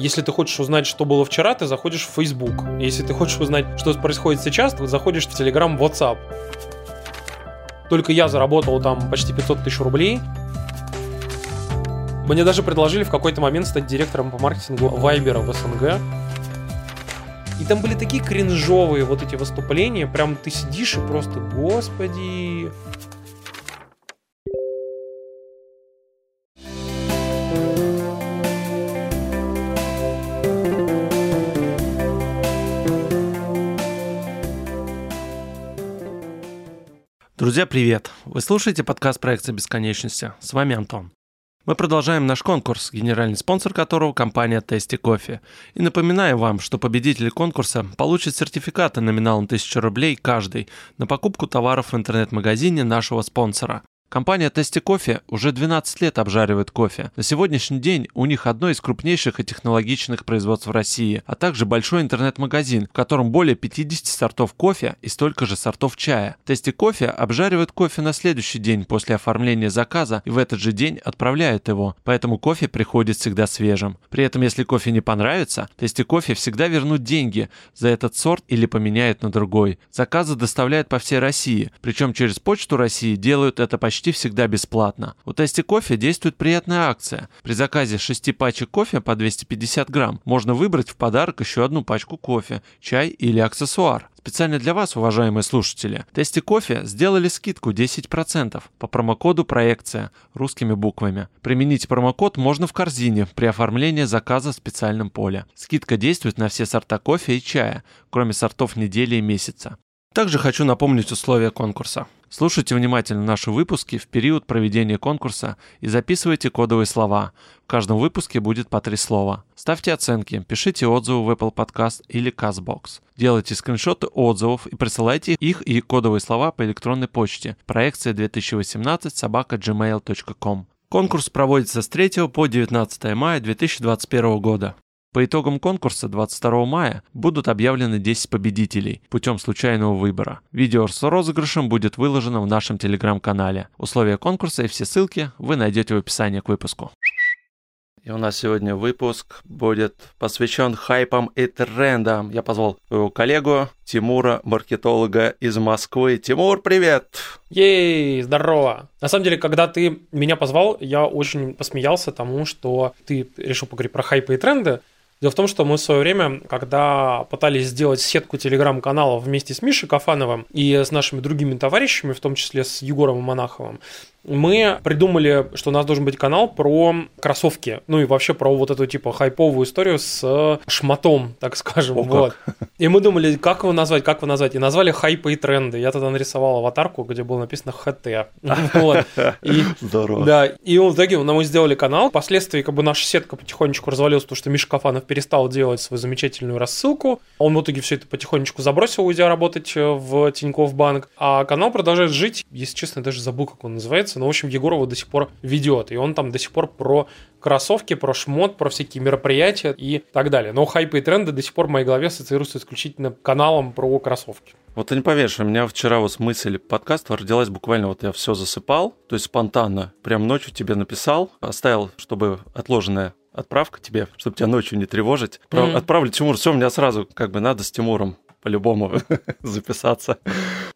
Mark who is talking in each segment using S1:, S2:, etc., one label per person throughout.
S1: Если ты хочешь узнать, что было вчера, ты заходишь в Facebook. Если ты хочешь узнать, что происходит сейчас, ты заходишь в Telegram, WhatsApp. Только я заработал там почти 500 тысяч рублей. Мне даже предложили в какой-то момент стать директором по маркетингу Вайбера в СНГ. И там были такие кринжовые вот эти выступления, прям ты сидишь и просто, господи,
S2: Друзья, привет! Вы слушаете подкаст проекта бесконечности. С вами Антон. Мы продолжаем наш конкурс, генеральный спонсор которого – компания Тести Кофе. И напоминаю вам, что победители конкурса получат сертификаты номиналом 1000 рублей каждый на покупку товаров в интернет-магазине нашего спонсора. Компания Тести Кофе уже 12 лет обжаривает кофе. На сегодняшний день у них одно из крупнейших и технологичных производств в России, а также большой интернет-магазин, в котором более 50 сортов кофе и столько же сортов чая. Тести Кофе обжаривает кофе на следующий день после оформления заказа и в этот же день отправляет его, поэтому кофе приходит всегда свежим. При этом, если кофе не понравится, Тести Кофе всегда вернут деньги за этот сорт или поменяют на другой. Заказы доставляют по всей России, причем через Почту России делают это почти почти всегда бесплатно. У Тести Кофе действует приятная акция. При заказе 6 пачек кофе по 250 грамм можно выбрать в подарок еще одну пачку кофе, чай или аксессуар. Специально для вас, уважаемые слушатели, Тести Кофе сделали скидку 10% по промокоду «Проекция» русскими буквами. Применить промокод можно в корзине при оформлении заказа в специальном поле. Скидка действует на все сорта кофе и чая, кроме сортов недели и месяца. Также хочу напомнить условия конкурса. Слушайте внимательно наши выпуски в период проведения конкурса и записывайте кодовые слова. В каждом выпуске будет по три слова. Ставьте оценки, пишите отзывы в Apple Podcast или CastBox. Делайте скриншоты отзывов и присылайте их и кодовые слова по электронной почте. Проекция 2018 собака gmail.com. Конкурс проводится с 3 по 19 мая 2021 года. По итогам конкурса 22 мая будут объявлены 10 победителей путем случайного выбора. Видео с розыгрышем будет выложено в нашем телеграм-канале. Условия конкурса и все ссылки вы найдете в описании к выпуску. И у нас сегодня выпуск будет посвящен хайпам и трендам. Я позвал своего коллегу Тимура, маркетолога из Москвы. Тимур, привет!
S1: Ей, здорово! На самом деле, когда ты меня позвал, я очень посмеялся тому, что ты решил поговорить про хайпы и тренды. Дело в том, что мы в свое время, когда пытались сделать сетку телеграм-каналов вместе с Мишей Кафановым и с нашими другими товарищами, в том числе с Егором Монаховым, мы придумали, что у нас должен быть канал про кроссовки, ну и вообще про вот эту типа хайповую историю с шматом, так скажем. О, вот. И мы думали, как его назвать, как его назвать. И назвали хайпы и тренды. Я тогда нарисовал аватарку, где было написано ХТ. Вот. И,
S2: Здорово.
S1: Да, и в итоге мы сделали канал. Впоследствии как бы наша сетка потихонечку развалилась, потому что Миша Кафанов перестал делать свою замечательную рассылку. Он в итоге все это потихонечку забросил, уйдя работать в Тинькофф Банк. А канал продолжает жить. Если честно, я даже забыл, как он называется называется, но, в общем, Егорова до сих пор ведет, и он там до сих пор про кроссовки, про шмот, про всякие мероприятия и так далее. Но хайпы и тренды до сих пор в моей голове ассоциируются исключительно каналом про кроссовки.
S2: Вот ты не поверишь, у меня вчера вот мысль подкаста родилась буквально, вот я все засыпал, то есть спонтанно, прям ночью тебе написал, оставил, чтобы отложенная отправка тебе, чтобы тебя ночью не тревожить. Mm-hmm. Отправлю Тимур, все, у меня сразу как бы надо с Тимуром по-любому записаться.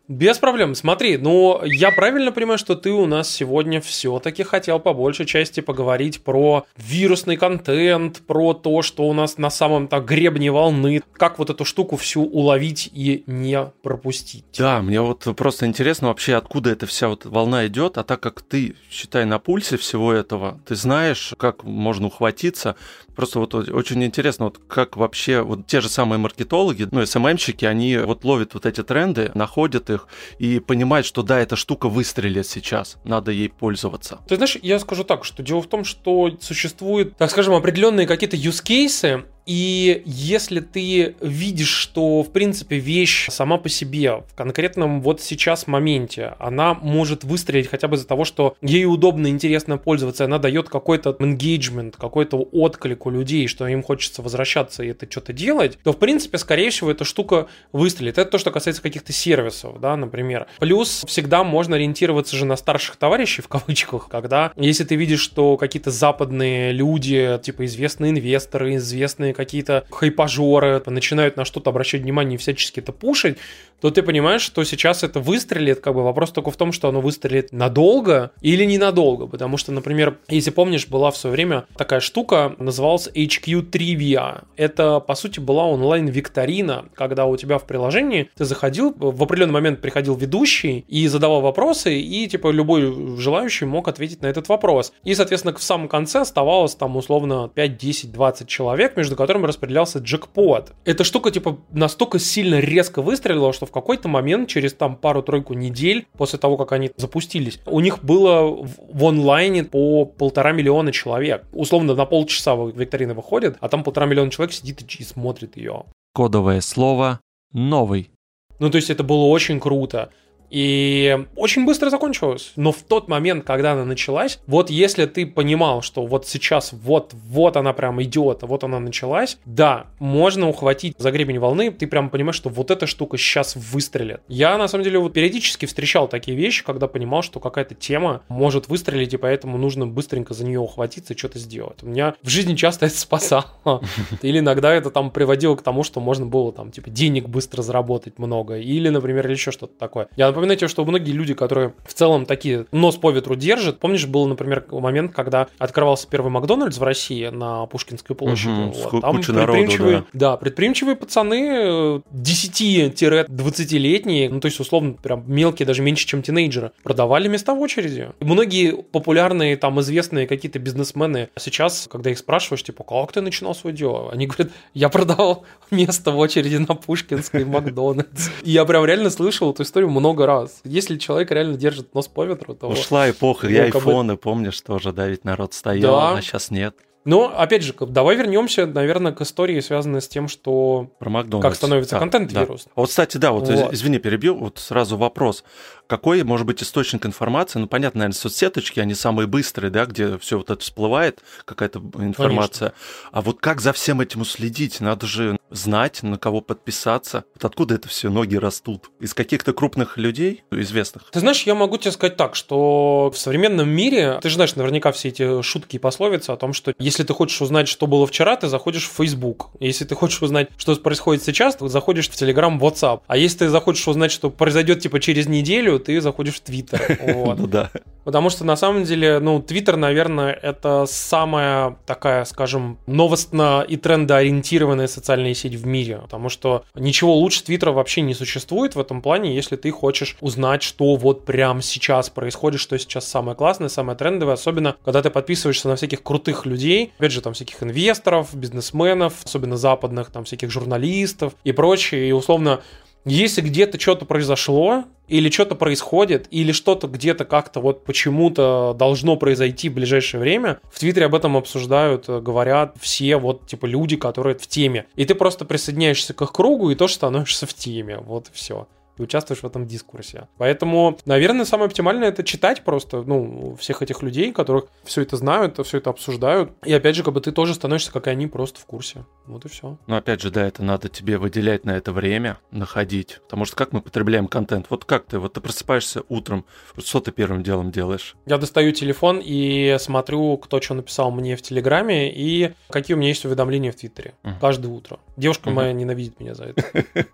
S1: Без проблем. Смотри, ну, я правильно понимаю, что ты у нас сегодня все-таки хотел по большей части поговорить про вирусный контент, про то, что у нас на самом так гребне волны, как вот эту штуку всю уловить и не пропустить.
S2: Да, мне вот просто интересно вообще, откуда эта вся вот волна идет, а так как ты, считай, на пульсе всего этого, ты знаешь, как можно ухватиться, Просто вот очень интересно, вот как вообще вот те же самые маркетологи, ну, СММщики, они вот ловят вот эти тренды, находят их и понимают, что да, эта штука выстрелит сейчас, надо ей пользоваться.
S1: Ты знаешь, я скажу так, что дело в том, что существуют, так скажем, определенные какие-то use cases, И если ты видишь, что, в принципе, вещь сама по себе в конкретном вот сейчас моменте, она может выстрелить хотя бы из-за того, что ей удобно, интересно пользоваться, она дает какой-то engagement, какой-то отклик у людей, что им хочется возвращаться и это что-то делать, то, в принципе, скорее всего, эта штука выстрелит. Это то, что касается каких-то сервисов, да, например. Плюс всегда можно ориентироваться же на старших товарищей, в кавычках, когда, если ты видишь, что какие-то западные люди, типа известные инвесторы, известные какие-то хайпажоры начинают на что-то обращать внимание и всячески это пушить, то ты понимаешь, что сейчас это выстрелит, как бы вопрос только в том, что оно выстрелит надолго или ненадолго, потому что, например, если помнишь, была в свое время такая штука, называлась HQ Trivia. Это, по сути, была онлайн-викторина, когда у тебя в приложении ты заходил, в определенный момент приходил ведущий и задавал вопросы, и, типа, любой желающий мог ответить на этот вопрос. И, соответственно, в самом конце оставалось там, условно, 5, 10, 20 человек, между которыми распределялся джекпот. Эта штука, типа, настолько сильно резко выстрелила, что в какой-то момент, через там пару-тройку недель после того, как они запустились, у них было в онлайне по полтора миллиона человек. Условно, на полчаса викторина выходит, а там полтора миллиона человек сидит и смотрит ее.
S2: Кодовое слово «новый».
S1: Ну, то есть это было очень круто. И очень быстро закончилось. Но в тот момент, когда она началась, вот если ты понимал, что вот сейчас вот, вот она прям идет, вот она началась, да, можно ухватить за гребень волны, ты прям понимаешь, что вот эта штука сейчас выстрелит. Я, на самом деле, вот периодически встречал такие вещи, когда понимал, что какая-то тема может выстрелить, и поэтому нужно быстренько за нее ухватиться и что-то сделать. У меня в жизни часто это спасало. Или иногда это там приводило к тому, что можно было там, типа, денег быстро заработать много. Или, например, еще что-то такое. Я напоминаю тебе, что многие люди, которые в целом такие нос по ветру держат, помнишь, был, например, момент, когда открывался первый Макдональдс в России на Пушкинской площади.
S2: Угу, вот. Там предприимчивые, народу,
S1: да. да, предприимчивые пацаны 10-20-летние, ну то есть условно прям мелкие, даже меньше, чем тинейджеры, продавали места в очереди. Многие популярные там известные какие-то бизнесмены сейчас, когда их спрашиваешь, типа, как ты начинал свое дело? Они говорят, я продавал место в очереди на Пушкинской Макдональдс. И я прям реально слышал эту историю много раз. Если человек реально держит нос по ветру, то...
S2: Ушла эпоха, и айфоны, помнишь, тоже, да, ведь народ стоял, да. а сейчас нет.
S1: Но, опять же, давай вернемся, наверное, к истории, связанной с тем, что
S2: Про Макдональдс.
S1: как становится да, контент
S2: да. Вот, кстати, да, вот, вот извини, перебью, вот сразу вопрос какой может быть источник информации? Ну, понятно, наверное, соцсеточки, они самые быстрые, да, где все вот это всплывает, какая-то информация. Конечно. А вот как за всем этим уследить? Надо же знать, на кого подписаться. Вот откуда это все ноги растут? Из каких-то крупных людей, известных?
S1: Ты знаешь, я могу тебе сказать так, что в современном мире, ты же знаешь наверняка все эти шутки и пословицы о том, что если ты хочешь узнать, что было вчера, ты заходишь в Facebook. Если ты хочешь узнать, что происходит сейчас, ты заходишь в Telegram, WhatsApp. А если ты захочешь узнать, что произойдет типа через неделю, ты заходишь в Твиттер. Вот.
S2: Ну да.
S1: Потому что на самом деле, ну, Твиттер, наверное, это самая такая, скажем, новостно и трендоориентированная социальная сеть в мире. Потому что ничего лучше Твиттера вообще не существует в этом плане, если ты хочешь узнать, что вот прямо сейчас происходит, что сейчас самое классное, самое трендовое, особенно когда ты подписываешься на всяких крутых людей, опять же, там всяких инвесторов, бизнесменов, особенно западных, там всяких журналистов и прочее, и условно если где-то что-то произошло, или что-то происходит, или что-то где-то как-то вот почему-то должно произойти в ближайшее время, в Твиттере об этом обсуждают, э, говорят все вот типа люди, которые в теме. И ты просто присоединяешься к их кругу и тоже становишься в теме. Вот и все и участвуешь в этом дискурсе. Поэтому, наверное, самое оптимальное это читать просто, ну, всех этих людей, которых все это знают, все это обсуждают. И опять же, как бы ты тоже становишься, как и они, просто в курсе. Вот и все.
S2: Ну, опять же, да, это надо тебе выделять на это время, находить. Потому что как мы потребляем контент? Вот как ты? Вот ты просыпаешься утром, что ты первым делом делаешь?
S1: Я достаю телефон и смотрю, кто что написал мне в Телеграме и какие у меня есть уведомления в Твиттере. Uh-huh. Каждое утро. Девушка uh-huh. моя ненавидит меня за это.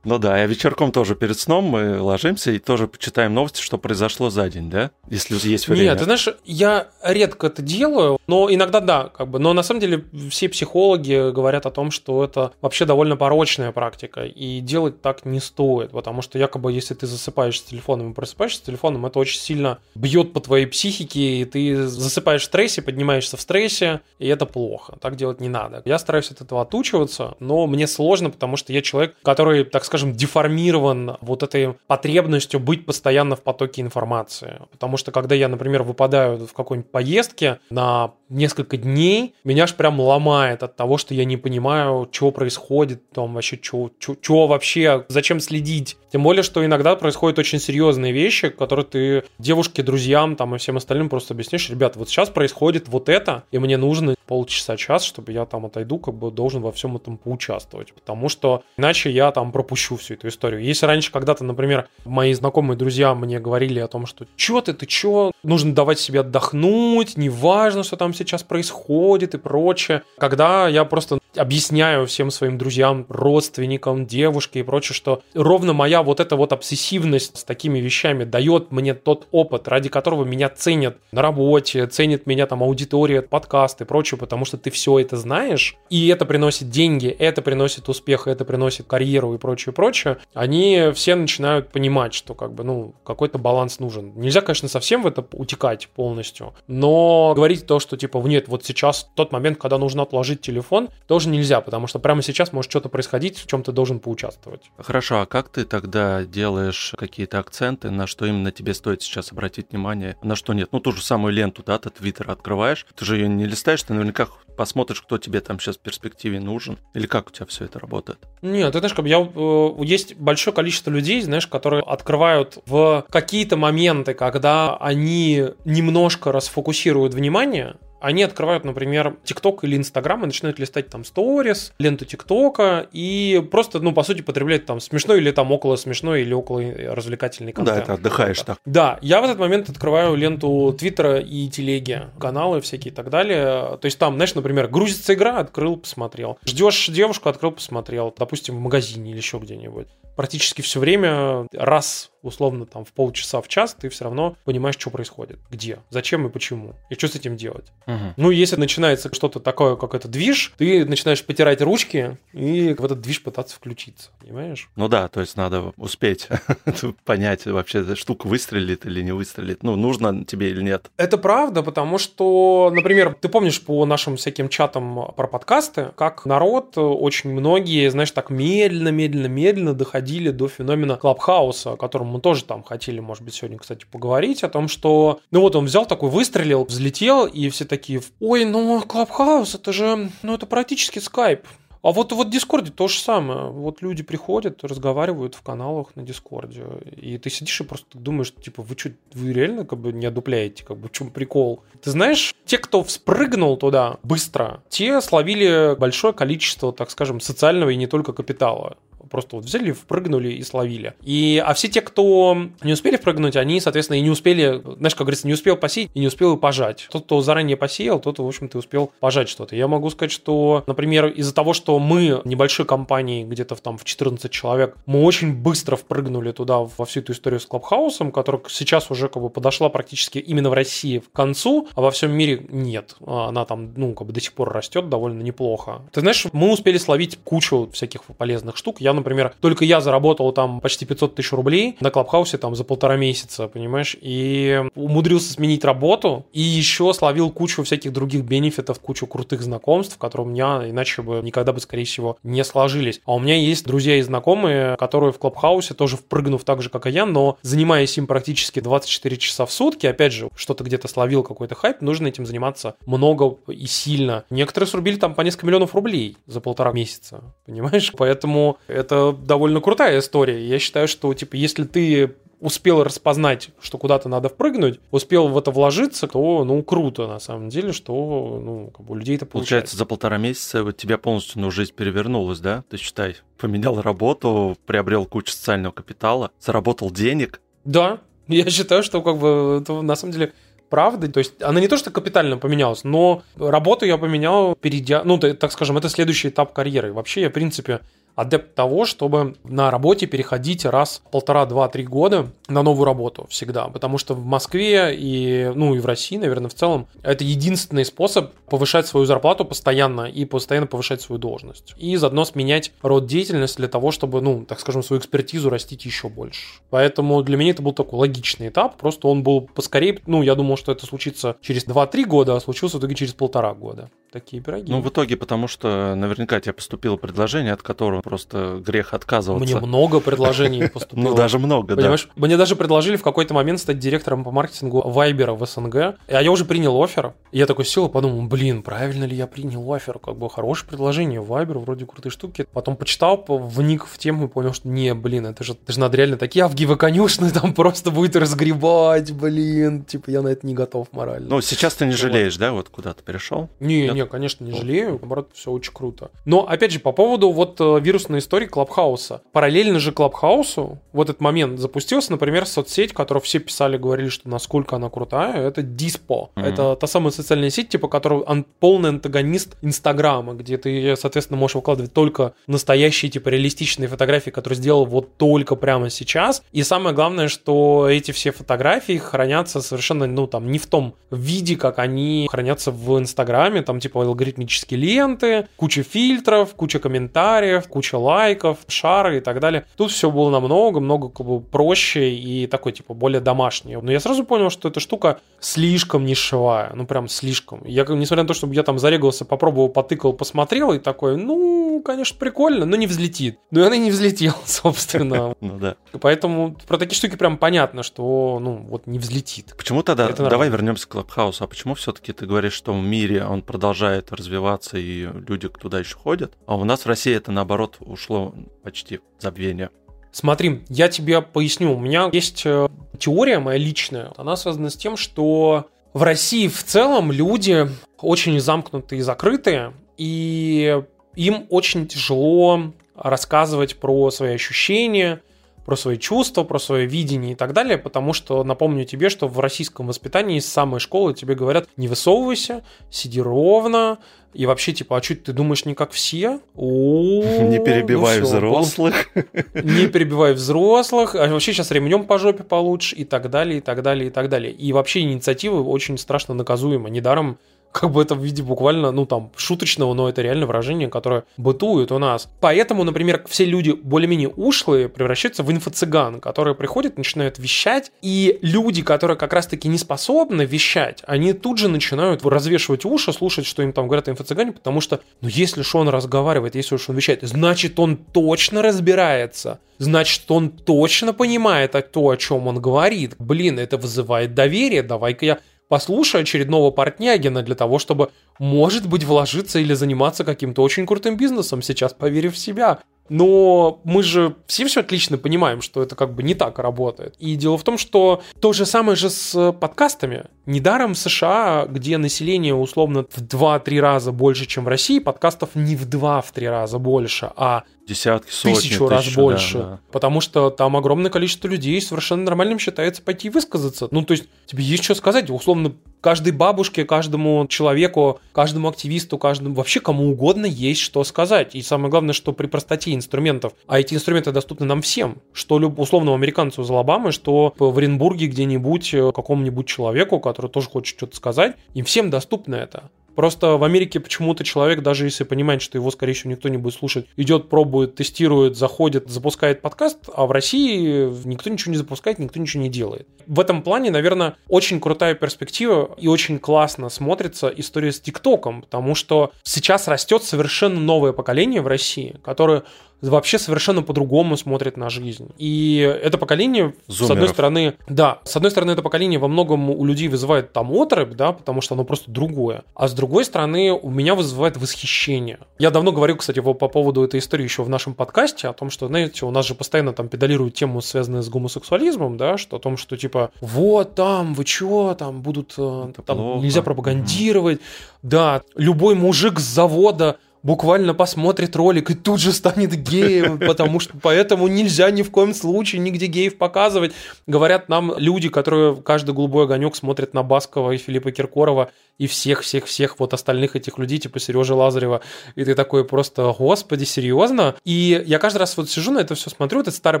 S2: Ну да, я вечерком тоже перед сном мы ложимся и тоже почитаем новости, что произошло за день, да? Если есть время.
S1: Нет, ты знаешь, я редко это делаю, но иногда да, как бы. Но на самом деле все психологи говорят о том, что это вообще довольно порочная практика, и делать так не стоит, потому что якобы если ты засыпаешь с телефоном и просыпаешься с телефоном, это очень сильно бьет по твоей психике, и ты засыпаешь в стрессе, поднимаешься в стрессе, и это плохо. Так делать не надо. Я стараюсь от этого отучиваться, но мне сложно, потому что я человек, который, так скажем, деформирован скован вот этой потребностью быть постоянно в потоке информации. Потому что когда я, например, выпадаю в какой-нибудь поездке на несколько дней меня аж прям ломает от того, что я не понимаю, что происходит, там вообще, что вообще, зачем следить. Тем более, что иногда происходят очень серьезные вещи, которые ты девушке, друзьям там и всем остальным просто объяснишь, ребят, вот сейчас происходит вот это, и мне нужно полчаса, час, чтобы я там отойду, как бы должен во всем этом поучаствовать, потому что иначе я там пропущу всю эту историю. Если раньше когда-то, например, мои знакомые друзья мне говорили о том, что чё ты, ты чё, нужно давать себе отдохнуть, неважно, что там сейчас происходит и прочее. Когда я просто объясняю всем своим друзьям, родственникам, девушке и прочее, что ровно моя вот эта вот обсессивность с такими вещами дает мне тот опыт, ради которого меня ценят на работе, ценит меня там аудитория, подкасты и прочее, потому что ты все это знаешь, и это приносит деньги, это приносит успех, это приносит карьеру и прочее, прочее, они все начинают понимать, что как бы, ну, какой-то баланс нужен. Нельзя, конечно, совсем в это утекать полностью, но говорить то, что типа, нет, вот сейчас тот момент, когда нужно отложить телефон, тоже нельзя, потому что прямо сейчас может что-то происходить, в чем ты должен поучаствовать.
S2: Хорошо, а как ты тогда делаешь какие-то акценты, на что именно тебе стоит сейчас обратить внимание, на что нет? Ну, ту же самую ленту, да, ты Твиттер открываешь, ты же ее не листаешь, ты наверняка посмотришь, кто тебе там сейчас в перспективе нужен, или как у тебя все это работает?
S1: Нет, ты знаешь, как я, э, есть большое количество людей, знаешь, которые открывают в какие-то моменты, когда они немножко расфокусируют внимание, они открывают, например, ТикТок или Инстаграм и начинают листать там сторис, ленту ТикТока и просто, ну, по сути, потреблять там смешной или там около смешной или около развлекательный контент.
S2: Да, это отдыхаешь так.
S1: Да, я в этот момент открываю ленту Твиттера и телеги, каналы всякие и так далее. То есть там, знаешь, например, грузится игра, открыл, посмотрел. Ждешь девушку, открыл, посмотрел. Допустим, в магазине или еще где-нибудь. Практически все время раз условно там в полчаса, в час, ты все равно понимаешь, что происходит, где, зачем и почему, и что с этим делать. Угу. Ну, если начинается что-то такое, как это движ, ты начинаешь потирать ручки и в этот движ пытаться включиться, понимаешь?
S2: Ну да, то есть надо успеть понять, вообще эта штука выстрелит или не выстрелит, ну, нужно тебе или нет.
S1: Это правда, потому что, например, ты помнишь по нашим всяким чатам про подкасты, как народ, очень многие, знаешь, так медленно, медленно, медленно доходили до феномена Клабхауса, о котором мы тоже там хотели, может быть, сегодня, кстати, поговорить о том, что, ну вот он взял такой, выстрелил, взлетел, и все такие, ой, ну Клабхаус, это же, ну это практически скайп. А вот, вот в Дискорде то же самое. Вот люди приходят, разговаривают в каналах на Дискорде. И ты сидишь и просто думаешь, типа, вы что, вы реально как бы не одупляете? Как бы в чем прикол? Ты знаешь, те, кто вспрыгнул туда быстро, те словили большое количество, так скажем, социального и не только капитала просто вот взяли, впрыгнули и словили. И, а все те, кто не успели впрыгнуть, они, соответственно, и не успели, знаешь, как говорится, не успел посеять и не успел пожать. Тот, кто заранее посеял, тот, в общем-то, успел пожать что-то. Я могу сказать, что, например, из-за того, что мы небольшой компании, где-то там в 14 человек, мы очень быстро впрыгнули туда во всю эту историю с Клабхаусом, которая сейчас уже как бы подошла практически именно в России в концу, а во всем мире нет. Она там, ну, как бы до сих пор растет довольно неплохо. Ты знаешь, мы успели словить кучу всяких полезных штук. Я, например, только я заработал там почти 500 тысяч рублей на Клабхаусе там за полтора месяца, понимаешь, и умудрился сменить работу, и еще словил кучу всяких других бенефитов, кучу крутых знакомств, которые у меня иначе бы никогда бы, скорее всего, не сложились. А у меня есть друзья и знакомые, которые в Клабхаусе тоже впрыгнув так же, как и я, но занимаясь им практически 24 часа в сутки, опять же, что-то где-то словил какой-то хайп, нужно этим заниматься много и сильно. Некоторые срубили там по несколько миллионов рублей за полтора месяца, понимаешь? Поэтому это довольно крутая история. Я считаю, что, типа, если ты успел распознать, что куда-то надо впрыгнуть, успел в это вложиться, то, ну, круто, на самом деле, что, ну, как бы у людей это получается.
S2: Получается, за полтора месяца вот тебя полностью, ну, жизнь перевернулась, да? Ты считай, поменял работу, приобрел кучу социального капитала, заработал денег.
S1: Да, я считаю, что, как бы, это на самом деле правда. То есть она не то, что капитально поменялась, но работу я поменял, перейдя, ну, так скажем, это следующий этап карьеры. Вообще я, в принципе, адепт того, чтобы на работе переходить раз полтора, два, три года на новую работу всегда. Потому что в Москве и, ну, и в России, наверное, в целом, это единственный способ повышать свою зарплату постоянно и постоянно повышать свою должность. И заодно сменять род деятельности для того, чтобы, ну, так скажем, свою экспертизу растить еще больше. Поэтому для меня это был такой логичный этап. Просто он был поскорее, ну, я думал, что это случится через 2-3 года, а случился в итоге через полтора года. Такие пироги.
S2: Ну, в итоге, потому что наверняка тебе поступило предложение, от которого просто грех отказываться.
S1: Мне много предложений поступило.
S2: Ну, даже много,
S1: Понимаешь? Мне даже предложили в какой-то момент стать директором по маркетингу Вайбера в СНГ. А я уже принял офер. Я такой сел и подумал, блин, правильно ли я принял офер? Как бы хорошее предложение, Вайбер, вроде крутые штуки. Потом почитал, вник в тему и понял, что не, блин, это же, это же надо реально такие авгивы конюшны там просто будет разгребать, блин. Типа я на это не готов морально.
S2: Ну, сейчас ты не жалеешь, да, вот куда ты перешел?
S1: Не, Нет? Не, конечно, не жалею. Наоборот, все очень круто. Но, опять же, по поводу вот э, вирусной истории Клабхауса. Параллельно же Клабхаусу вот этот момент запустился, например, соцсеть, которую все писали, говорили, что насколько она крутая, это Диспо. Mm-hmm. Это та самая социальная сеть, типа, которая ан- полный антагонист Инстаграма, где ты, соответственно, можешь выкладывать только настоящие, типа, реалистичные фотографии, которые сделал вот только прямо сейчас. И самое главное, что эти все фотографии хранятся совершенно, ну, там, не в том виде, как они хранятся в Инстаграме, там, типа, алгоритмические ленты, куча фильтров, куча комментариев, куча лайков, шары и так далее. Тут все было намного, много как бы, проще и такой, типа, более домашний. Но я сразу понял, что эта штука слишком нишевая, ну, прям слишком. Я, несмотря на то, чтобы я там зарегался, попробовал, потыкал, посмотрел и такой, ну, конечно, прикольно, но не взлетит. Ну, и она не взлетела, собственно.
S2: Ну, да.
S1: Поэтому про такие штуки прям понятно, что, ну, вот не взлетит.
S2: Почему тогда, давай вернемся к Клабхаусу, а почему все-таки ты говоришь, что в мире он продолжает развиваться и люди туда еще ходят, а у нас в России это, наоборот, ушло почти в забвение?
S1: Смотри, я тебе поясню. У меня есть э, теория моя личная. Она связана с тем, что в России в целом люди очень замкнутые и закрытые, и им очень тяжело рассказывать про свои ощущения, про свои чувства, про свое видение и так далее, потому что напомню тебе, что в российском воспитании с самой школы тебе говорят не высовывайся, сиди ровно, и вообще, типа, а чуть ты думаешь не как все?
S2: Не перебивай ну взрослых.
S1: Не перебивай взрослых, а вообще сейчас ремнем по жопе получишь и так далее, и так далее, и так далее. И вообще инициатива очень страшно наказуема. Недаром как бы это в виде буквально, ну там, шуточного, но это реально выражение, которое бытует у нас. Поэтому, например, все люди более-менее ушлые превращаются в инфо-цыган, которые приходят, начинают вещать, и люди, которые как раз-таки не способны вещать, они тут же начинают развешивать уши, слушать, что им там говорят инфо-цыгане, потому что, ну если же он разговаривает, если уж он вещает, значит он точно разбирается, значит он точно понимает то, о чем он говорит. Блин, это вызывает доверие, давай-ка я послушай очередного партнягина для того, чтобы, может быть, вложиться или заниматься каким-то очень крутым бизнесом, сейчас поверив в себя. Но мы же все все отлично понимаем, что это как бы не так работает. И дело в том, что то же самое же с подкастами. Недаром в США, где население условно в 2-3 раза больше, чем в России, подкастов не в 2-3 раза больше, а
S2: десятки, сотни,
S1: тысячу раз тысячу, больше. Да, да. Потому что там огромное количество людей совершенно нормальным считается пойти высказаться. Ну, то есть, тебе есть что сказать. Условно, каждой бабушке, каждому человеку, каждому активисту, каждому, вообще кому угодно есть что сказать. И самое главное, что при простоте инструментов, а эти инструменты доступны нам всем, что условному американцу из Алабамы, что в Оренбурге где-нибудь э, какому-нибудь человеку, который тоже хочет что-то сказать, им всем доступно это. Просто в Америке почему-то человек, даже если понимает, что его, скорее всего, никто не будет слушать, идет, пробует, тестирует, заходит, запускает подкаст, а в России никто ничего не запускает, никто ничего не делает. В этом плане, наверное, очень крутая перспектива и очень классно смотрится история с ТикТоком, потому что сейчас растет совершенно новое поколение в России, которое вообще совершенно по-другому смотрит на жизнь. И это поколение, Зумеров. с одной стороны, да, с одной стороны, это поколение во многом у людей вызывает там отрыв, да, потому что оно просто другое. А с другой стороны, у меня вызывает восхищение. Я давно говорю, кстати, по поводу этой истории еще в нашем подкасте, о том, что, знаете, у нас же постоянно там педалируют тему, связанную с гомосексуализмом, да, что о том, что типа, вот там, вы чего, там будут, э, это там плохо. нельзя пропагандировать, да, любой мужик с завода буквально посмотрит ролик и тут же станет геем, потому что поэтому нельзя ни в коем случае нигде геев показывать. Говорят нам люди, которые каждый голубой огонек смотрят на Баскова и Филиппа Киркорова и всех-всех-всех вот остальных этих людей, типа Сережи Лазарева. И ты такой просто, господи, серьезно? И я каждый раз вот сижу на это все смотрю, это старое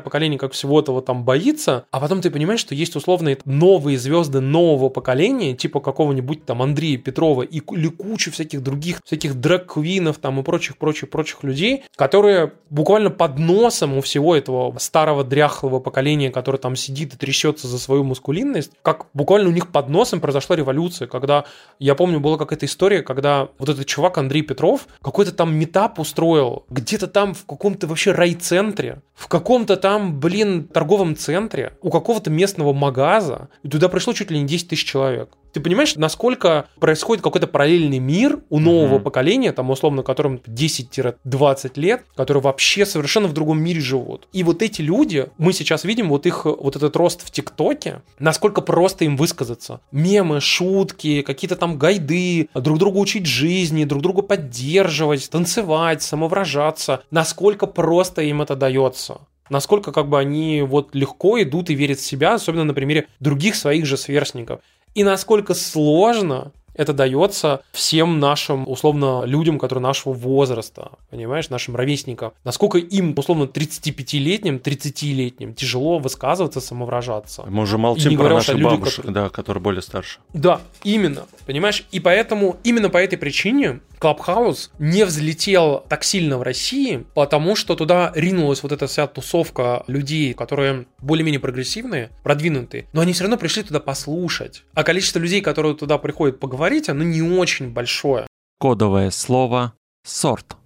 S1: поколение как всего этого там боится, а потом ты понимаешь, что есть условно новые звезды нового поколения, типа какого-нибудь там Андрея Петрова и, или кучу всяких других, всяких дрэк-квинов там и прочих-прочих-прочих людей, которые буквально под носом у всего этого старого дряхлого поколения, которое там сидит и трясется за свою мускулинность, как буквально у них под носом произошла революция, когда я помню, была какая-то история, когда вот этот чувак Андрей Петров какой-то там метап устроил где-то там в каком-то вообще райцентре, в каком-то там, блин, торговом центре у какого-то местного магаза, и туда пришло чуть ли не 10 тысяч человек. Ты понимаешь, насколько происходит какой-то параллельный мир у нового mm-hmm. поколения, там, условно, которым 10-20 лет, которые вообще совершенно в другом мире живут. И вот эти люди, мы сейчас видим вот их, вот этот рост в ТикТоке, насколько просто им высказаться. Мемы, шутки, какие-то там гайды, друг другу учить жизни, друг друга поддерживать, танцевать, самовыражаться. Насколько просто им это дается насколько как бы они вот легко идут и верят в себя, особенно на примере других своих же сверстников и насколько сложно это дается всем нашим, условно, людям, которые нашего возраста, понимаешь, нашим ровесникам. Насколько им, условно, 35-летним, 30-летним тяжело высказываться, самовыражаться.
S2: Мы уже молчим про наших люди, бабушек, которые... да, которые более старше.
S1: Да, именно, понимаешь? И поэтому, именно по этой причине Клабхаус не взлетел так сильно в России, потому что туда ринулась вот эта вся тусовка людей, которые более-менее прогрессивные, продвинутые, но они все равно пришли туда послушать. А количество людей, которые туда приходят поговорить, говорить, оно не очень большое.
S2: Кодовое слово «сорт».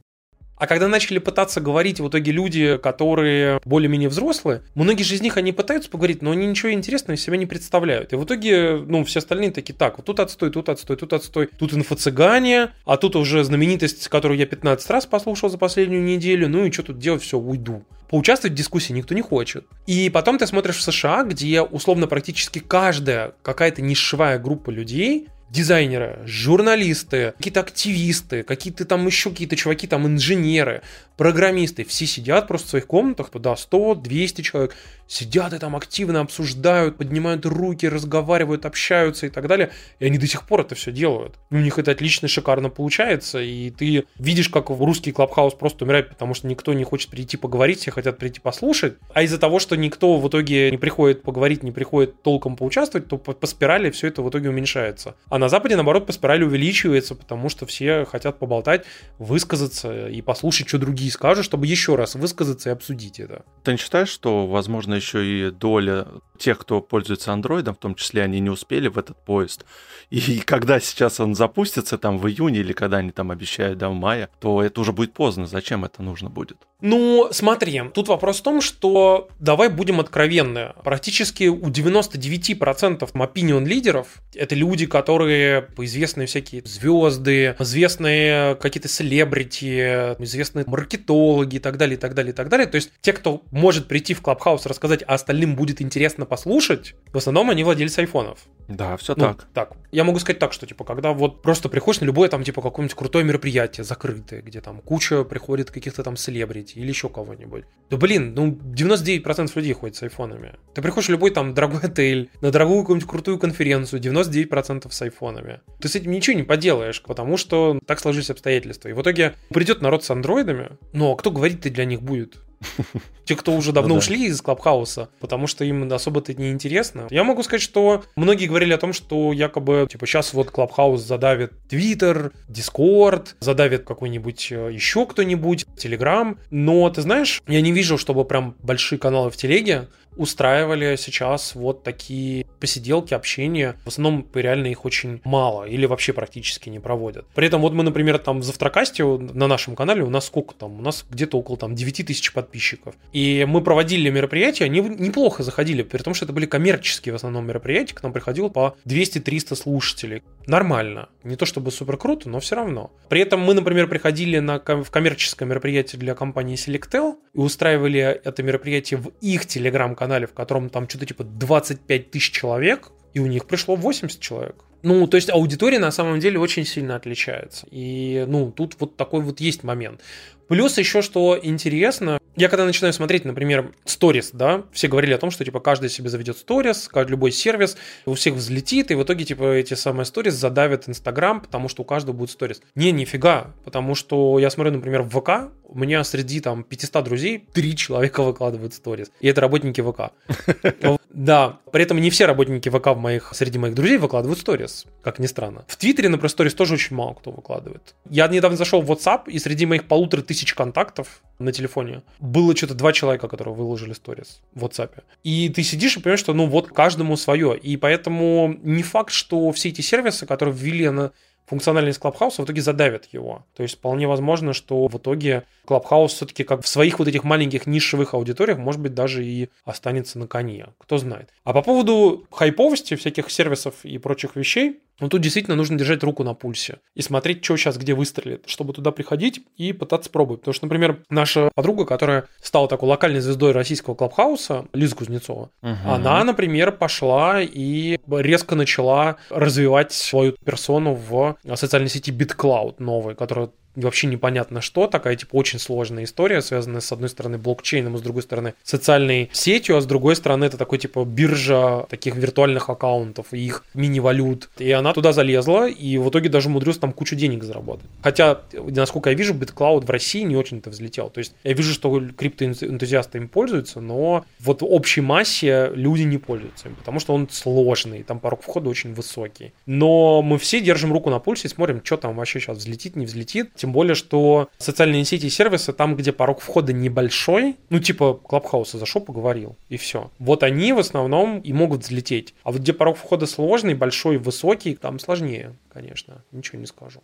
S1: А когда начали пытаться говорить в итоге люди, которые более-менее взрослые, многие же из них, они пытаются поговорить, но они ничего интересного из себя не представляют. И в итоге, ну, все остальные такие, так, вот тут отстой, тут отстой, тут отстой, тут инфо-цыгане, а тут уже знаменитость, которую я 15 раз послушал за последнюю неделю, ну и что тут делать, все, уйду поучаствовать в дискуссии никто не хочет. И потом ты смотришь в США, где условно практически каждая какая-то нишевая группа людей дизайнеры, журналисты, какие-то активисты, какие-то там еще какие-то чуваки, там инженеры, программисты, все сидят просто в своих комнатах, да, 100, 200 человек, сидят и там активно обсуждают, поднимают руки, разговаривают, общаются и так далее. И они до сих пор это все делают. у них это отлично, шикарно получается. И ты видишь, как русский клабхаус просто умирает, потому что никто не хочет прийти поговорить, все хотят прийти послушать. А из-за того, что никто в итоге не приходит поговорить, не приходит толком поучаствовать, то по, по спирали все это в итоге уменьшается. А на Западе, наоборот, по спирали увеличивается, потому что все хотят поболтать, высказаться и послушать, что другие скажут, чтобы еще раз высказаться и обсудить это.
S2: Ты не считаешь, что, возможно, еще и доля тех, кто пользуется андроидом, в том числе они не успели в этот поезд. И когда сейчас он запустится, там в июне или когда они там обещают, да, в мае, то это уже будет поздно. Зачем это нужно будет?
S1: Ну, смотри, тут вопрос в том, что давай будем откровенны. Практически у 99% opinion лидеров это люди, которые известные всякие звезды, известные какие-то селебрити, известные маркетологи и так далее, и так далее, и так далее. То есть те, кто может прийти в Клабхаус рассказать, а остальным будет интересно послушать, в основном они владельцы айфонов.
S2: Да, все ну, так.
S1: Так. Я могу сказать так, что типа, когда вот просто приходишь на любое там типа какое-нибудь крутое мероприятие закрытое, где там куча приходит каких-то там селебрити или еще кого-нибудь. Да блин, ну 99% людей ходят с айфонами. Ты приходишь в любой там дорогой отель, на дорогую какую-нибудь крутую конференцию, 99% с айфонами. Ты с этим ничего не поделаешь, потому что так сложились обстоятельства. И в итоге придет народ с андроидами, но кто говорить-то для них будет? Те, кто уже давно ну, ушли из Клабхауса, потому что им особо-то не интересно. Я могу сказать, что многие говорили о том, что якобы, типа, сейчас вот Клабхаус задавит Твиттер, Дискорд, задавит какой-нибудь э, еще кто-нибудь, Телеграм. Но, ты знаешь, я не вижу, чтобы прям большие каналы в Телеге устраивали сейчас вот такие посиделки, общения. В основном реально их очень мало или вообще практически не проводят. При этом вот мы, например, там в Завтракасте на нашем канале у нас сколько там? У нас где-то около там 9 тысяч подписчиков. И мы проводили мероприятия, они неплохо заходили, при том, что это были коммерческие в основном мероприятия, к нам приходило по 200-300 слушателей. Нормально. Не то чтобы супер круто, но все равно. При этом мы, например, приходили на, в коммерческое мероприятие для компании Selectel и устраивали это мероприятие в их телеграм-канале канале, в котором там что-то типа 25 тысяч человек, и у них пришло 80 человек. Ну, то есть аудитория на самом деле очень сильно отличается. И, ну, тут вот такой вот есть момент. Плюс еще, что интересно, я когда начинаю смотреть, например, сторис, да, все говорили о том, что, типа, каждый себе заведет сторис, любой сервис, у всех взлетит, и в итоге, типа, эти самые сторис задавят Инстаграм, потому что у каждого будет сторис. Не, нифига, потому что я смотрю, например, в ВК, у меня среди, там, 500 друзей три человека выкладывают сторис, и это работники ВК. Да, при этом не все работники ВК в моих, среди моих друзей выкладывают сторис, как ни странно. В Твиттере, например, сторис тоже очень мало кто выкладывает. Я недавно зашел в WhatsApp, и среди моих полутора тысяч контактов на телефоне было что-то два человека, которые выложили сторис в WhatsApp. И ты сидишь и понимаешь, что ну вот каждому свое. И поэтому не факт, что все эти сервисы, которые ввели на функциональность Клабхауса в итоге задавит его. То есть вполне возможно, что в итоге Клабхаус все-таки как в своих вот этих маленьких нишевых аудиториях, может быть, даже и останется на коне. Кто знает. А по поводу хайповости всяких сервисов и прочих вещей, ну, тут действительно нужно держать руку на пульсе и смотреть, что сейчас где выстрелит, чтобы туда приходить и пытаться пробовать. Потому что, например, наша подруга, которая стала такой локальной звездой российского клабхауса, Лиза Кузнецова, угу. она, например, пошла и резко начала развивать свою персону в социальной сети BitCloud новой, которая вообще непонятно что, такая типа очень сложная история, связанная с одной стороны блокчейном, а с другой стороны социальной сетью, а с другой стороны это такой типа биржа таких виртуальных аккаунтов и их мини-валют. И она туда залезла и в итоге даже умудрилась там кучу денег заработать. Хотя, насколько я вижу, BitCloud в России не очень-то взлетел. То есть я вижу, что криптоэнтузиасты им пользуются, но вот в общей массе люди не пользуются им, потому что он сложный, там порог входа очень высокий. Но мы все держим руку на пульсе и смотрим, что там вообще сейчас взлетит, не взлетит. Тем более, что социальные сети и сервисы, там, где порог входа небольшой, ну, типа Клабхауса зашел, поговорил, и все. Вот они в основном и могут взлететь. А вот где порог входа сложный, большой, высокий, там сложнее, конечно, ничего не скажу.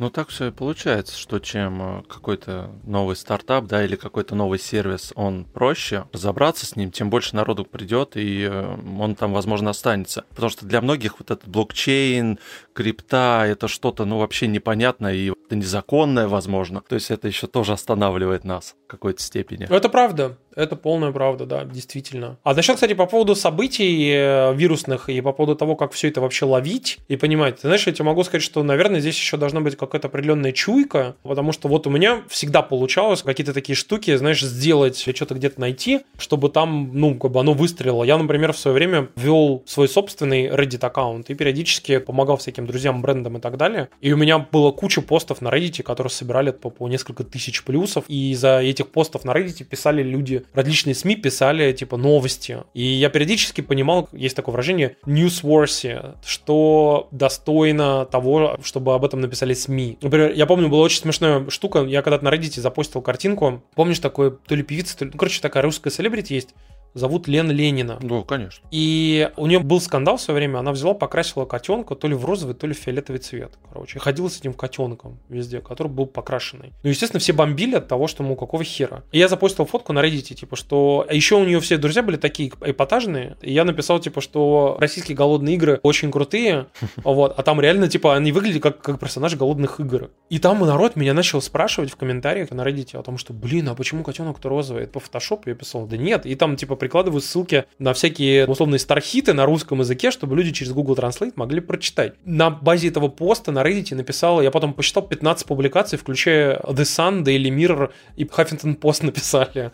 S2: Ну так все и получается, что чем э, какой-то новый стартап, да, или какой-то новый сервис, он проще разобраться с ним, тем больше народу придет, и э, он там, возможно, останется. Потому что для многих вот этот блокчейн, крипта, это что-то, ну, вообще непонятное и это незаконное, возможно. То есть это еще тоже останавливает нас в какой-то степени.
S1: Это правда. Это полная правда, да, действительно. А насчет, кстати, по поводу событий э, вирусных и по поводу того, как все это вообще ловить и понимать. Ты знаешь, я тебе могу сказать, что, наверное, здесь еще должна быть какая-то определенная чуйка, потому что вот у меня всегда получалось какие-то такие штуки, знаешь, сделать, что-то где-то найти, чтобы там, ну, как бы оно выстрелило. Я, например, в свое время вел свой собственный Reddit аккаунт и периодически помогал всяким друзьям, брендам и так далее. И у меня было куча постов на Reddit, которые собирали по, по несколько тысяч плюсов. И за этих постов на Reddit писали люди различные СМИ писали, типа, новости. И я периодически понимал, есть такое выражение, newsworthy, что достойно того, чтобы об этом написали СМИ. Например, я помню, была очень смешная штука, я когда-то на Reddit запостил картинку, помнишь, такой то ли певица, то ли, ну, короче, такая русская селебрити есть, зовут Лена Ленина.
S2: Да, конечно.
S1: И у нее был скандал в свое время, она взяла, покрасила котенка то ли в розовый, то ли в фиолетовый цвет, короче. И ходила с этим котенком везде, который был покрашенный. Ну, естественно, все бомбили от того, что, ну, какого хера. И я запостил фотку на Reddit, типа, что... А еще у нее все друзья были такие эпатажные, и я написал, типа, что российские голодные игры очень крутые, вот, а там реально, типа, они выглядят как, как персонажи голодных игр. И там народ меня начал спрашивать в комментариях на Reddit о том, что, блин, а почему котенок-то розовый? Это по фотошопу? Я писал, да нет. И там, типа, прикладываю ссылки на всякие условные стархиты на русском языке, чтобы люди через Google Translate могли прочитать. На базе этого поста на Reddit написал, я потом посчитал 15 публикаций, включая The Sun, Daily Mirror и Huffington Post написали.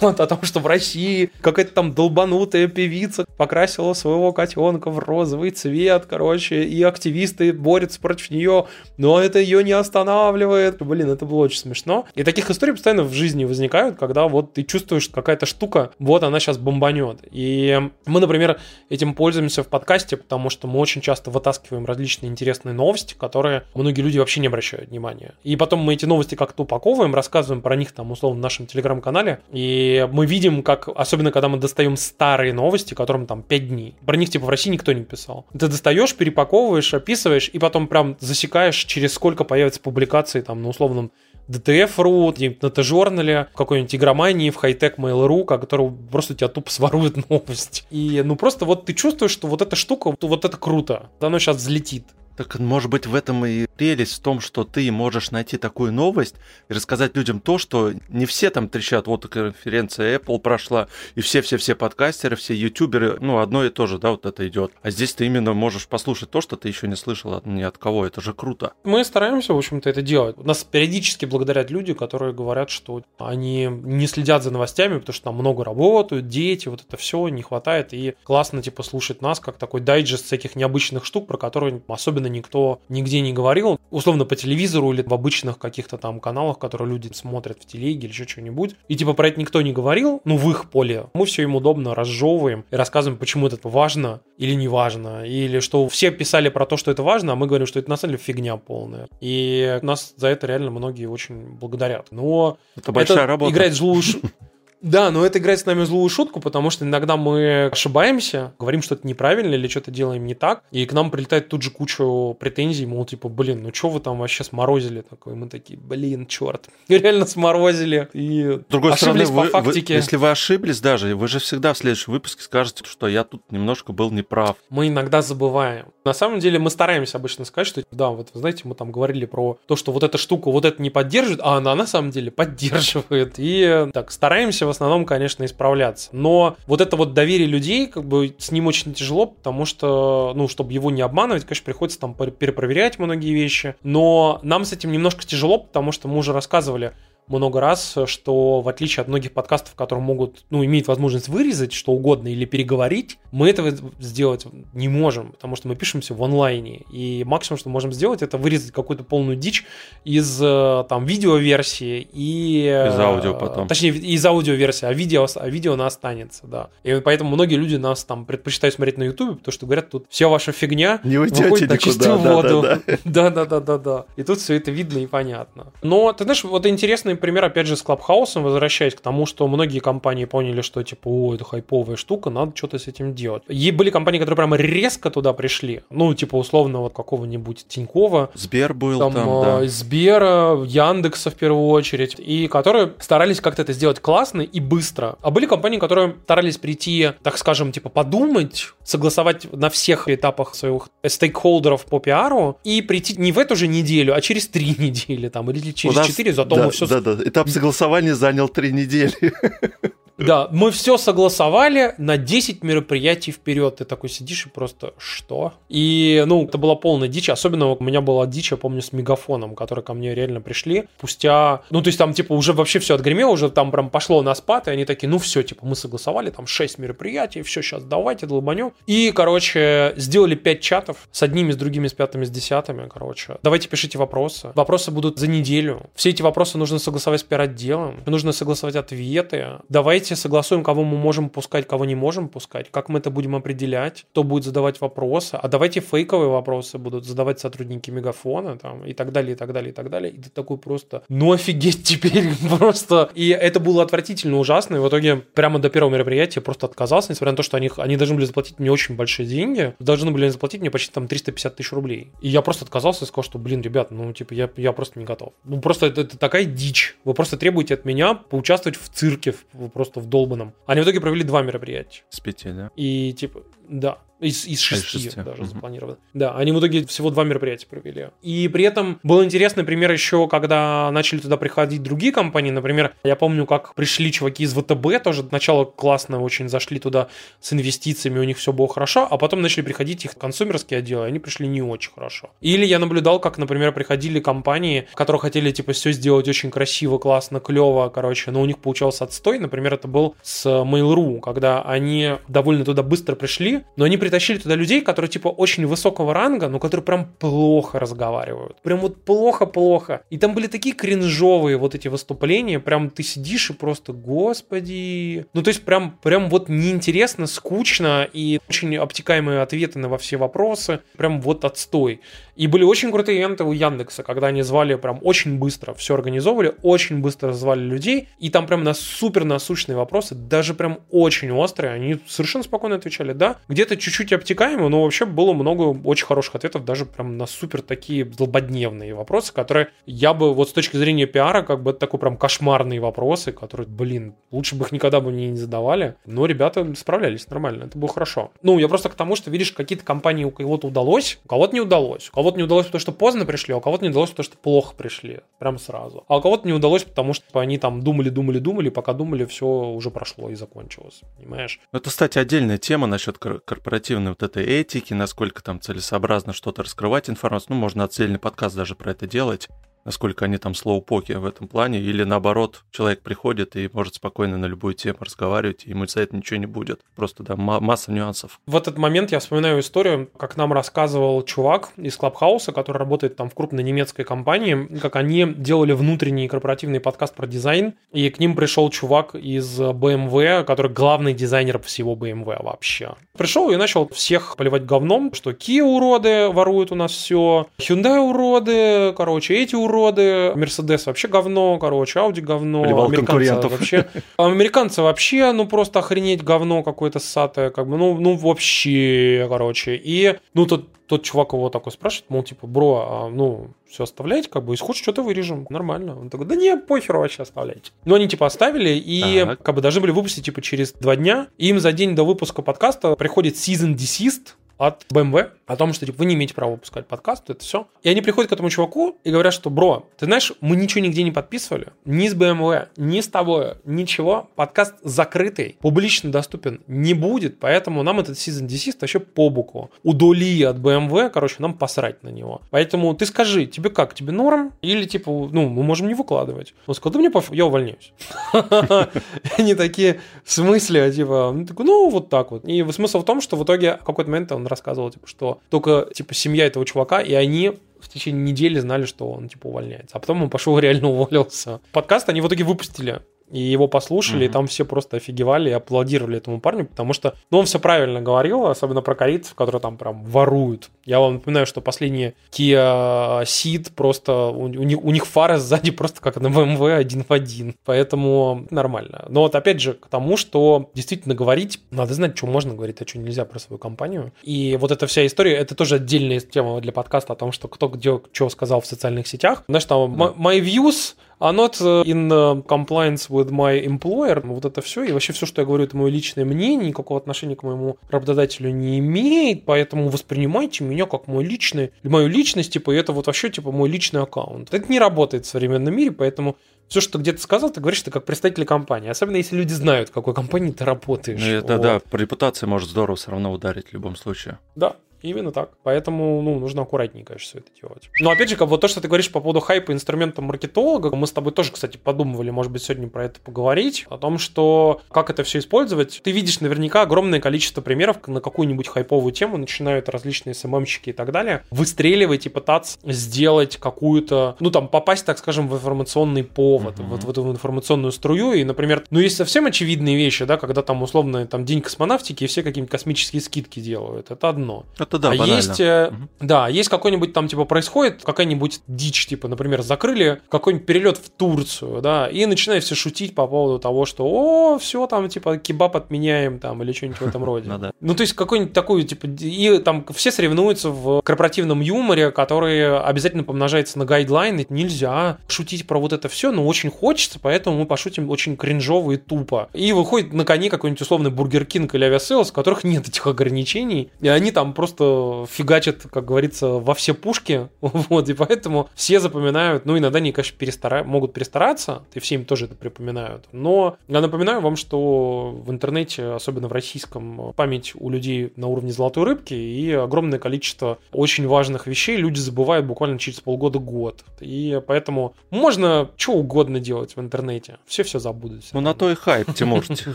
S1: Вот, о том, что в России какая-то там долбанутая певица покрасила своего котенка в розовый цвет, короче, и активисты борются против нее, но это ее не останавливает. Блин, это было очень смешно. И таких историй постоянно в жизни возникают, когда вот ты чувствуешь какая-то штука, вот она сейчас бомбанет. И мы, например, этим пользуемся в подкасте, потому что мы очень часто вытаскиваем различные интересные новости, которые многие люди вообще не обращают внимания. И потом мы эти новости как-то упаковываем, рассказываем про них там условно в нашем телеграм-канале, и мы видим, как, особенно когда мы достаем старые новости, которым там 5 дней, про них типа в России никто не писал. Ты достаешь, перепаковываешь, описываешь, и потом прям засекаешь, через сколько появится публикации там на условном DTF.ru, на Т-журнале, в какой-нибудь игромании, в хай-тек Mail.ru, который просто тебя тупо сворует новость. И ну просто вот ты чувствуешь, что вот эта штука, вот это круто, оно сейчас взлетит.
S2: Так, может быть, в этом и прелесть в том, что ты можешь найти такую новость и рассказать людям то, что не все там трещат. Вот конференция Apple прошла, и все-все-все подкастеры, все ютуберы, ну, одно и то же, да, вот это идет. А здесь ты именно можешь послушать то, что ты еще не слышал ни от кого. Это же круто.
S1: Мы стараемся, в общем-то, это делать. Нас периодически благодарят люди, которые говорят, что они не следят за новостями, потому что там много работают, дети, вот это все не хватает. И классно, типа, слушать нас, как такой дайджест всяких необычных штук, про которые особенно особенно никто нигде не говорил. Условно по телевизору или в обычных каких-то там каналах, которые люди смотрят в телеге или еще что-нибудь. И типа про это никто не говорил, ну в их поле. Мы все им удобно разжевываем и рассказываем, почему это важно или не важно. Или что все писали про то, что это важно, а мы говорим, что это на самом деле фигня полная. И нас за это реально многие очень благодарят. Но
S2: это большая это работа.
S1: играет злую Да, но это играет с нами злую шутку, потому что иногда мы ошибаемся, говорим что-то неправильно или что-то делаем не так, и к нам прилетает тут же кучу претензий, мол, типа, блин, ну что вы там вообще сморозили такое? Мы такие, блин, черт, реально сморозили. И
S2: С другой стороны, вы, по фактике. Вы, если вы ошиблись даже, вы же всегда в следующем выпуске скажете, что я тут немножко был неправ.
S1: Мы иногда забываем. На самом деле мы стараемся обычно сказать, что да, вот вы знаете, мы там говорили про то, что вот эта штука вот это не поддерживает, а она на самом деле поддерживает. И так, стараемся основном, конечно, исправляться. Но вот это вот доверие людей, как бы с ним очень тяжело, потому что, ну, чтобы его не обманывать, конечно, приходится там перепроверять многие вещи. Но нам с этим немножко тяжело, потому что мы уже рассказывали, много раз, что в отличие от многих подкастов, которые могут, ну, иметь возможность вырезать что угодно или переговорить, мы этого сделать не можем, потому что мы пишемся в онлайне. И максимум, что можем сделать, это вырезать какую-то полную дичь из э, там видеоверсии и...
S2: Из аудио потом.
S1: Точнее, из аудиоверсии, а видео, а видео на останется, да. И поэтому многие люди нас там предпочитают смотреть на YouTube, потому что говорят, тут вся ваша фигня
S2: не выходит на чистую
S1: воду. Да-да-да-да-да. И тут все это видно и понятно. Но, ты знаешь, вот интересно интересный пример, опять же, с Клабхаусом, возвращаясь к тому, что многие компании поняли, что, типа, о, это хайповая штука, надо что-то с этим делать. И были компании, которые прямо резко туда пришли. Ну, типа, условно, вот какого-нибудь Тинькова.
S2: Сбер был там, там да.
S1: Сбера, Яндекса в первую очередь. И которые старались как-то это сделать классно и быстро. А были компании, которые старались прийти, так скажем, типа, подумать, согласовать на всех этапах своих стейкхолдеров по пиару и прийти не в эту же неделю, а через три недели там, или через четыре, зато
S2: да,
S1: мы все
S2: да, да, этап согласования занял три недели.
S1: Да, мы все согласовали на 10 мероприятий вперед. Ты такой сидишь и просто что? И, ну, это была полная дичь. Особенно у меня была дичь, я помню, с мегафоном, которые ко мне реально пришли. Спустя, ну, то есть там, типа, уже вообще все отгремело, уже там прям пошло на спад, и они такие, ну, все, типа, мы согласовали, там 6 мероприятий, все, сейчас давайте, долбанем. И, короче, сделали 5 чатов с одними, с другими, с пятыми, с десятыми, короче. Давайте пишите вопросы. Вопросы будут за неделю. Все эти вопросы нужно согласовать с пиар-отделом, нужно согласовать ответы. Давайте давайте согласуем, кого мы можем пускать, кого не можем пускать, как мы это будем определять, кто будет задавать вопросы, а давайте фейковые вопросы будут задавать сотрудники Мегафона там, и так далее, и так далее, и так далее. И ты такой просто, ну офигеть теперь просто. И это было отвратительно ужасно, и в итоге прямо до первого мероприятия просто отказался, несмотря на то, что они, они должны были заплатить мне очень большие деньги, должны были заплатить мне почти там 350 тысяч рублей. И я просто отказался и сказал, что, блин, ребят, ну, типа, я, я просто не готов. Ну, просто это, это такая дичь. Вы просто требуете от меня поучаствовать в цирке, просто просто в долбанном. Они в итоге провели два мероприятия.
S2: С пяти, да?
S1: И типа, да. Из, из шести, шести. даже угу. запланировано. Да, они в итоге всего два мероприятия провели. И при этом был интересный пример еще, когда начали туда приходить другие компании. Например, я помню, как пришли чуваки из ВТБ, тоже сначала классно очень зашли туда с инвестициями, у них все было хорошо, а потом начали приходить их консумерские отделы, они пришли не очень хорошо. Или я наблюдал, как, например, приходили компании, которые хотели, типа, все сделать очень красиво, классно, клево, короче, но у них получался отстой. Например, это был с Mail.ru, когда они довольно туда быстро пришли, но они притащили туда людей, которые типа очень высокого ранга, но которые прям плохо разговаривают. Прям вот плохо-плохо. И там были такие кринжовые вот эти выступления, прям ты сидишь и просто, господи. Ну, то есть прям, прям вот неинтересно, скучно и очень обтекаемые ответы на во все вопросы. Прям вот отстой. И были очень крутые ивенты у Яндекса, когда они звали прям очень быстро, все организовывали, очень быстро звали людей, и там прям на супер насущные вопросы, даже прям очень острые, они совершенно спокойно отвечали, да, где-то чуть-чуть обтекаемо, но вообще было много очень хороших ответов, даже прям на супер такие злободневные вопросы, которые я бы вот с точки зрения пиара, как бы это такой прям кошмарные вопросы, которые, блин, лучше бы их никогда бы не задавали, но ребята справлялись нормально, это было хорошо. Ну, я просто к тому, что видишь, какие-то компании у кого-то удалось, у кого-то не удалось, у кого кого-то не удалось, потому что поздно пришли, а у кого-то не удалось, потому что плохо пришли. Прям сразу. А у кого-то не удалось, потому что они там думали, думали, думали, пока думали, все уже прошло и закончилось. Понимаешь?
S2: Ну, это, кстати, отдельная тема насчет корпоративной вот этой этики, насколько там целесообразно что-то раскрывать информацию. Ну, можно отдельный подкаст даже про это делать насколько они там слоупоки в этом плане, или наоборот, человек приходит и может спокойно на любую тему разговаривать, и ему за это ничего не будет. Просто, да, масса нюансов.
S1: В этот момент я вспоминаю историю, как нам рассказывал чувак из Клабхауса, который работает там в крупной немецкой компании, как они делали внутренний корпоративный подкаст про дизайн, и к ним пришел чувак из BMW, который главный дизайнер всего BMW вообще. Пришел и начал всех поливать говном, что Kia уроды воруют у нас все, Hyundai уроды, короче, эти уроды уроды, Мерседес вообще говно, короче, Ауди говно,
S2: Поливал
S1: американцы вообще, американцы вообще, ну просто охренеть говно какое-то ссатое, как бы, ну, ну вообще, короче, и, ну тот тот чувак его такой спрашивает, мол, типа, бро, а, ну, все оставлять, как бы, если хочешь, что-то вырежем, нормально. Он такой, да не, похер вообще оставлять. Ну, они, типа, оставили, и,
S2: Так.
S1: как бы, должны были выпустить, типа, через два дня. И им за день до выпуска подкаста приходит season desist от BMW о том, что типа, вы не имеете права выпускать подкаст, это все. И они приходят к этому чуваку и говорят, что, бро, ты знаешь, мы ничего нигде не подписывали, ни с BMW, ни с тобой, ничего. Подкаст закрытый, публично доступен не будет, поэтому нам этот season desist вообще по боку. Удали от BMW, короче, нам посрать на него. Поэтому ты скажи, тебе как, тебе норм? Или типа, ну, мы можем не выкладывать. Он сказал, да мне пофиг, я увольняюсь. Они такие, в смысле, типа, ну, ну, вот так вот. И смысл в том, что в итоге в какой-то момент он рассказывал, типа, что только, типа, семья этого чувака, и они в течение недели знали, что он, типа, увольняется. А потом он пошел реально уволился. Подкаст они в итоге выпустили. И его послушали, и
S2: Мгм.
S1: там все просто офигевали и аплодировали этому парню, потому что, ну, он все правильно говорил, особенно про корейцев, которые там прям воруют. Я вам напоминаю, что последние Kia Ceed просто, у, у них, у них фары сзади просто как на BMW один в один, поэтому нормально. Но вот опять же к тому, что действительно говорить, надо знать, что можно говорить, а что нельзя про свою компанию. И вот эта вся история, это тоже отдельная тема для подкаста о том, что кто где что сказал в социальных сетях. Знаешь, там my- my views are not uh, in uh, compliance with my employer. Ну, Вот это все. И вообще все, что я говорю, это мое личное мнение, никакого отношения к моему работодателю не имеет, поэтому воспринимайте меня как мой личный, мою личность, типа, и это вот вообще, типа, мой личный аккаунт. Это не работает в современном мире, поэтому все, что где-то сказал, ты говоришь, ты как представитель компании. Особенно если люди знают, в какой компании ты работаешь.
S2: Ну, это
S1: Вот.
S2: да, по репутации может здорово все равно ударить в любом случае.
S1: Да, именно так. Поэтому, ну, нужно аккуратнее, конечно, все это делать. Но опять же, как вот то, что ты говоришь по поводу хайпа инструмента маркетолога, мы с тобой тоже, кстати, подумывали, может быть, сегодня про это поговорить, о том, что как это все использовать. Ты видишь наверняка огромное количество примеров на какую-нибудь хайповую тему начинают различные СММщики и так далее выстреливать и пытаться сделать какую-то, ну, там, попасть, так скажем, в информационный повод,
S2: Мгм.
S1: вот в эту информационную струю. И, например, ну, есть совсем очевидные вещи, да, когда там, условно, там, день космонавтики, и все какие-нибудь космические скидки делают. Это одно
S2: Это да,
S1: а
S2: банально.
S1: есть,
S2: Мгм.
S1: да, есть какой-нибудь там, типа, происходит какая-нибудь дичь, типа, например, закрыли какой-нибудь перелет в Турцию, да, и начинают все шутить по поводу того, что, о, все там, типа, кебаб отменяем, там, или что-нибудь в этом роде.
S2: Ну.
S1: Ну, то есть, какой-нибудь такой, типа, и там все соревнуются в корпоративном юморе, который обязательно помножается на гайдлайны. Нельзя шутить про вот это все, но очень хочется, поэтому мы пошутим очень кринжово и тупо. И выходит на коне какой-нибудь условный Burger King или Aviasales, у которых нет этих ограничений, и они там просто фигачат, как говорится, во все пушки, вот, и поэтому все запоминают, ну, иногда они, конечно, перестара... могут перестараться, и все им тоже это припоминают, но я напоминаю вам, что в интернете, особенно в российском, память у людей на уровне золотой рыбки, и огромное количество очень важных вещей люди забывают буквально через полгода-год, и поэтому можно что угодно делать в интернете, все все забудут.
S2: Ну, на то и хайп, Тимур.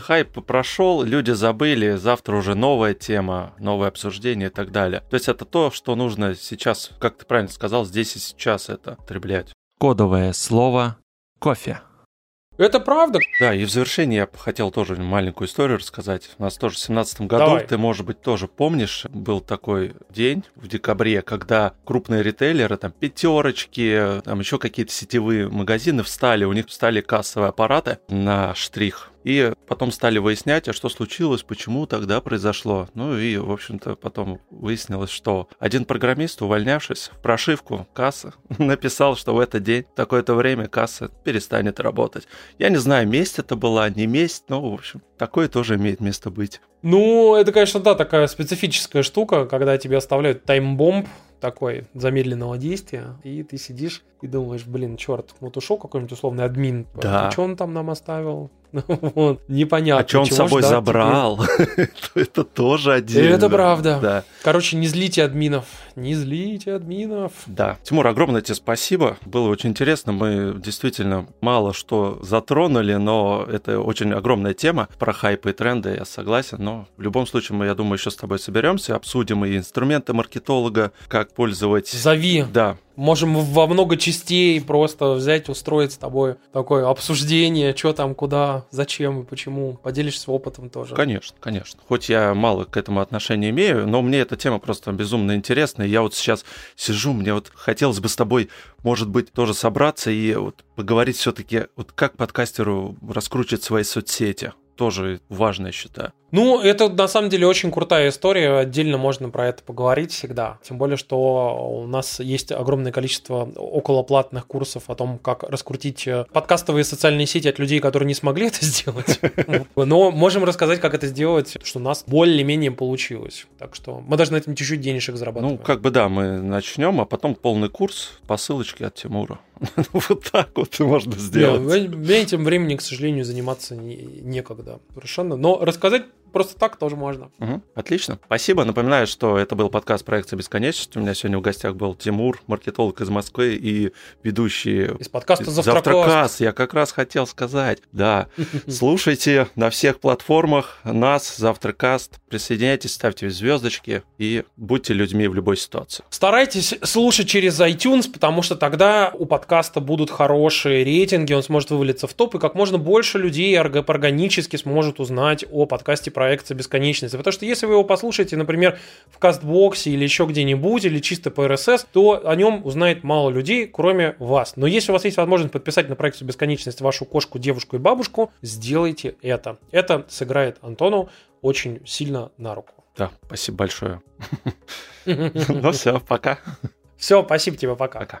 S2: Хайп прошел, люди забыли, завтра уже новая тема, новое обсуждение и так далее. То есть это то, что нужно сейчас, как ты правильно сказал, здесь и сейчас это потреблять. Кодовое слово кофе.
S1: Это правда.
S2: Да, и в завершение я бы хотел тоже маленькую историю рассказать. У нас тоже в семнадцатом году,
S1: Давай.
S2: ты, может быть, тоже помнишь, был такой день в декабре, когда крупные ритейлеры, там, пятерочки, там еще какие-то сетевые магазины встали, у них встали кассовые аппараты на штрих. И потом стали выяснять, а что случилось, почему тогда произошло. Ну и, в общем-то, потом выяснилось, что один программист, увольнявшись в прошивку кассы, написал, что в этот день, в такое-то время касса перестанет работать. Я не знаю, месть это была, не месть, но, в общем, такое тоже имеет место быть.
S1: Ну, это, конечно, да, такая специфическая штука, когда тебе оставляют таймбомб такой замедленного действия, и ты сидишь и думаешь, блин, черт, вот ушел какой-нибудь условный админ,
S2: Да.
S1: что он там нам оставил? Вот, непонятно.
S2: А что он с собой забрал? Это тоже отдельно.
S1: Это правда.
S2: Да.
S1: Короче, не злите админов, не злите админов.
S2: Да. Тимур, огромное тебе спасибо. Было очень интересно. Мы действительно мало что затронули, но это очень огромная тема про хайпы и тренды, я согласен. Но в любом случае мы, я думаю, еще с тобой соберемся, обсудим и инструменты маркетолога, как использовать...
S1: Зови.
S2: Да,
S1: Можем во много частей просто взять, устроить с тобой такое обсуждение, что там, куда, зачем и почему. Поделишься опытом тоже.
S2: Конечно, конечно. Хоть я мало к этому отношения имею, но мне эта тема просто безумно интересна. И я вот сейчас сижу, мне вот хотелось бы с тобой, может быть, тоже собраться и вот поговорить все-таки, вот как подкастеру раскручивать свои соцсети. Тоже важно, я считаю.
S1: Ну, это на самом деле очень крутая история, отдельно можно про это поговорить всегда. Тем более, что у нас есть огромное количество околоплатных курсов о том, как раскрутить э, подкастовые социальные сети от людей, которые не смогли это сделать. Но можем рассказать, как это сделать, что у нас более-менее получилось. Так что мы даже на этом чуть-чуть денежек зарабатываем.
S2: Ну, как бы да, мы начнем, а потом полный курс по ссылочке от Тимура. Вот так вот можно сделать.
S1: Мне этим времени, к сожалению, заниматься некогда совершенно. Но рассказать просто так тоже можно.
S2: Угу, отлично. Спасибо. Напоминаю, что это был подкаст проекта бесконечности. У меня сегодня в гостях был Тимур, маркетолог из Москвы и ведущий...
S1: Из подкаста «Завтракас». «Завтракас».
S2: Я как раз хотел сказать. Да. Слушайте на всех платформах нас, «Завтракаст». Присоединяйтесь, ставьте звездочки и будьте людьми в любой ситуации.
S1: Старайтесь слушать через iTunes, потому что тогда у подкаста будут хорошие рейтинги, он сможет вывалиться в топ, и как можно больше людей органически сможет узнать о подкасте проекция бесконечности. Потому что если вы его послушаете, например, в кастбоксе или еще где-нибудь, или чисто по RSS, то о нем узнает мало людей, кроме вас. Но если у вас есть возможность подписать на проекцию бесконечности вашу кошку, девушку и бабушку, сделайте это. Это сыграет Антону очень сильно на руку.
S2: Да, спасибо большое. Ну все, пока.
S1: Все, спасибо тебе, пока.
S2: Пока.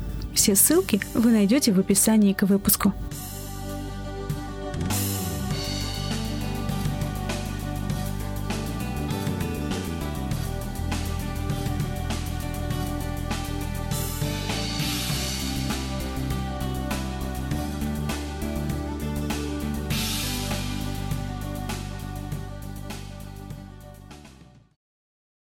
S3: Все ссылки вы найдете в описании к выпуску.